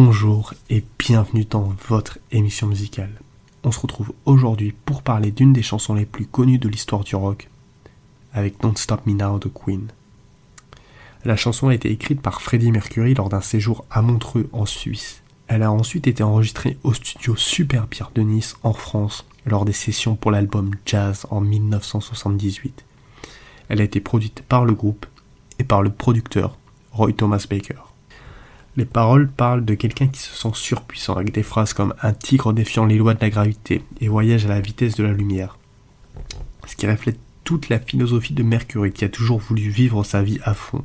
Bonjour et bienvenue dans votre émission musicale. On se retrouve aujourd'hui pour parler d'une des chansons les plus connues de l'histoire du rock, avec Don't Stop Me Now de Queen. La chanson a été écrite par Freddie Mercury lors d'un séjour à Montreux en Suisse. Elle a ensuite été enregistrée au studio Super Pierre de Nice en France lors des sessions pour l'album Jazz en 1978. Elle a été produite par le groupe et par le producteur Roy Thomas Baker. Les paroles parlent de quelqu'un qui se sent surpuissant avec des phrases comme un tigre défiant les lois de la gravité et voyage à la vitesse de la lumière. Ce qui reflète toute la philosophie de Mercury qui a toujours voulu vivre sa vie à fond.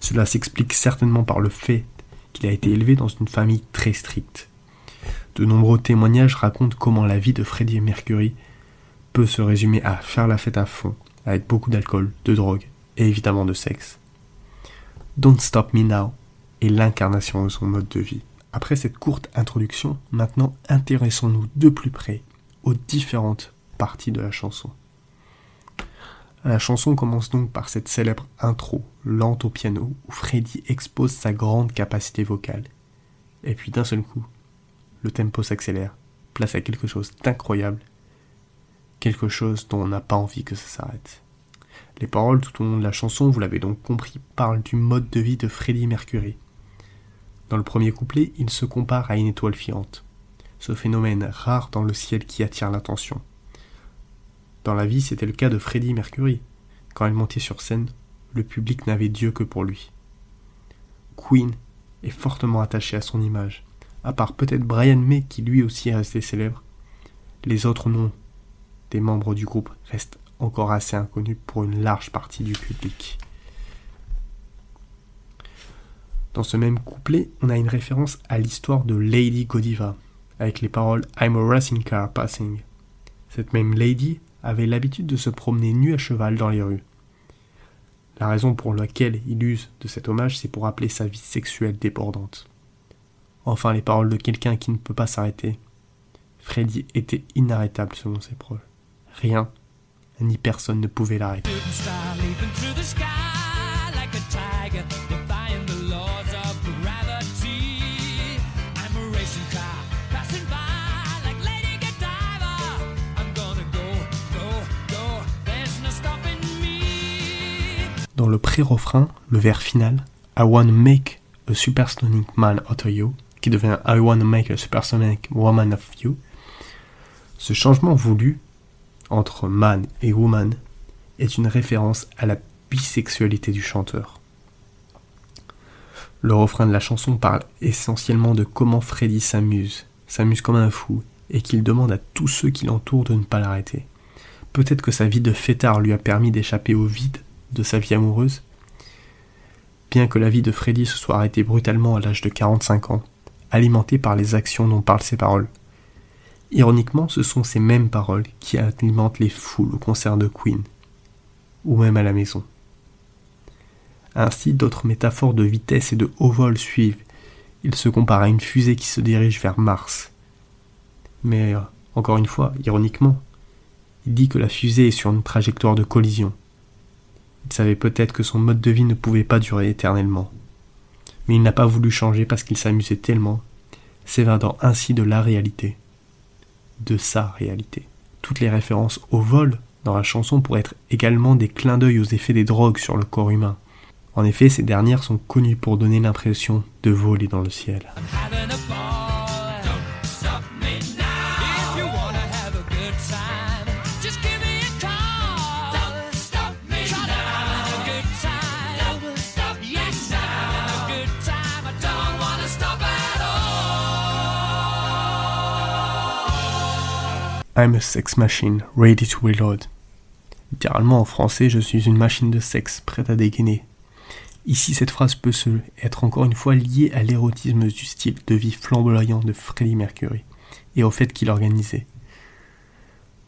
Cela s'explique certainement par le fait qu'il a été élevé dans une famille très stricte. De nombreux témoignages racontent comment la vie de Freddie Mercury peut se résumer à faire la fête à fond, avec beaucoup d'alcool, de drogue et évidemment de sexe. Don't Stop Me Now et l'incarnation de son mode de vie. Après cette courte introduction, maintenant intéressons-nous de plus près aux différentes parties de la chanson. La chanson commence donc par cette célèbre intro, lente au piano, où Freddy expose sa grande capacité vocale. Et puis d'un seul coup, le tempo s'accélère, place à quelque chose d'incroyable, quelque chose dont on n'a pas envie que ça s'arrête. Les paroles tout au long de la chanson, vous l'avez donc compris, parlent du mode de vie de Freddie Mercury, dans le premier couplet, il se compare à une étoile filante, ce phénomène rare dans le ciel qui attire l'attention. Dans la vie, c'était le cas de Freddie Mercury. Quand elle montait sur scène, le public n'avait Dieu que pour lui. Queen est fortement attaché à son image, à part peut-être Brian May qui lui aussi est resté célèbre. Les autres noms des membres du groupe restent encore assez inconnus pour une large partie du public. Dans ce même couplet, on a une référence à l'histoire de Lady Godiva, avec les paroles I'm a racing car passing. Cette même lady avait l'habitude de se promener nue à cheval dans les rues. La raison pour laquelle il use de cet hommage, c'est pour rappeler sa vie sexuelle débordante. Enfin, les paroles de quelqu'un qui ne peut pas s'arrêter. Freddy était inarrêtable selon ses proches. Rien, ni personne ne pouvait l'arrêter. Le pré-refrain, le vers final, I wanna make a supersonic man out of you, qui devient I wanna make a supersonic woman of you, ce changement voulu entre man et woman est une référence à la bisexualité du chanteur. Le refrain de la chanson parle essentiellement de comment Freddy s'amuse, s'amuse comme un fou, et qu'il demande à tous ceux qui l'entourent de ne pas l'arrêter. Peut-être que sa vie de fêtard lui a permis d'échapper au vide de sa vie amoureuse. Bien que la vie de Freddy se soit arrêtée brutalement à l'âge de 45 ans, alimentée par les actions dont parlent ses paroles. Ironiquement, ce sont ces mêmes paroles qui alimentent les foules au concert de Queen, ou même à la maison. Ainsi, d'autres métaphores de vitesse et de haut vol suivent. Il se compare à une fusée qui se dirige vers Mars. Mais, encore une fois, ironiquement, il dit que la fusée est sur une trajectoire de collision. Il savait peut-être que son mode de vie ne pouvait pas durer éternellement. Mais il n'a pas voulu changer parce qu'il s'amusait tellement, s'évadant ainsi de la réalité. De sa réalité. Toutes les références au vol dans la chanson pourraient être également des clins d'œil aux effets des drogues sur le corps humain. En effet, ces dernières sont connues pour donner l'impression de voler dans le ciel. I'm a sex machine, ready to reload. Littéralement en français, je suis une machine de sexe, prête à dégainer. Ici, cette phrase peut se être encore une fois liée à l'érotisme du style de vie flamboyant de Freddie Mercury et au fait qu'il organisait.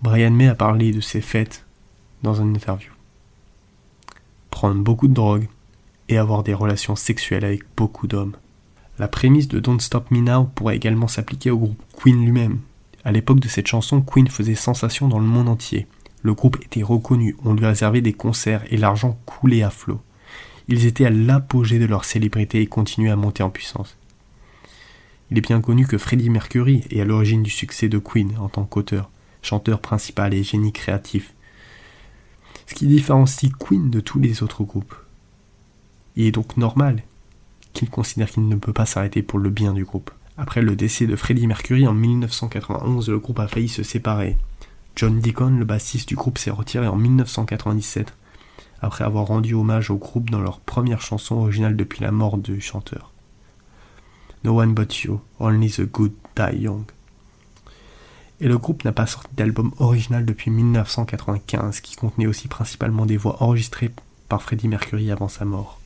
Brian May a parlé de ses fêtes dans une interview. Prendre beaucoup de drogue et avoir des relations sexuelles avec beaucoup d'hommes. La prémisse de Don't Stop Me Now pourrait également s'appliquer au groupe Queen lui-même, à l'époque de cette chanson, Queen faisait sensation dans le monde entier. Le groupe était reconnu, on lui réservait des concerts et l'argent coulait à flot. Ils étaient à l'apogée de leur célébrité et continuaient à monter en puissance. Il est bien connu que Freddie Mercury est à l'origine du succès de Queen en tant qu'auteur, chanteur principal et génie créatif. Ce qui différencie Queen de tous les autres groupes. Il est donc normal qu'il considère qu'il ne peut pas s'arrêter pour le bien du groupe. Après le décès de Freddie Mercury en 1991, le groupe a failli se séparer. John Deacon, le bassiste du groupe, s'est retiré en 1997 après avoir rendu hommage au groupe dans leur première chanson originale depuis la mort du chanteur. No One But You, Only the Good Die Young. Et le groupe n'a pas sorti d'album original depuis 1995, qui contenait aussi principalement des voix enregistrées par Freddie Mercury avant sa mort.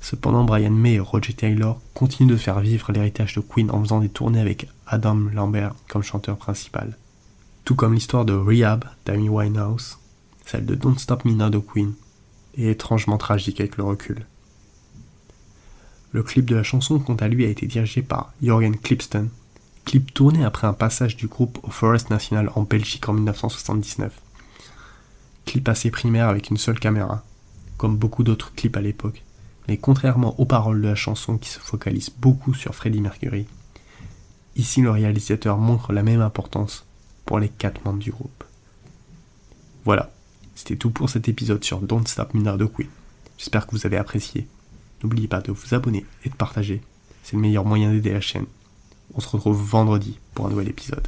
Cependant, Brian May et Roger Taylor continuent de faire vivre l'héritage de Queen en faisant des tournées avec Adam Lambert comme chanteur principal. Tout comme l'histoire de Rehab d'Amy Winehouse, celle de Don't Stop Me Now de Queen est étrangement tragique avec le recul. Le clip de la chanson, quant à lui, a été dirigé par Jorgen Klipsten, clip tourné après un passage du groupe au Forest National en Belgique en 1979. Clip assez primaire avec une seule caméra, comme beaucoup d'autres clips à l'époque, mais contrairement aux paroles de la chanson qui se focalisent beaucoup sur Freddie Mercury, ici le réalisateur montre la même importance pour les quatre membres du groupe. Voilà, c'était tout pour cet épisode sur Don't Stop Me Now de Queen. J'espère que vous avez apprécié. N'oubliez pas de vous abonner et de partager. C'est le meilleur moyen d'aider la chaîne. On se retrouve vendredi pour un nouvel épisode.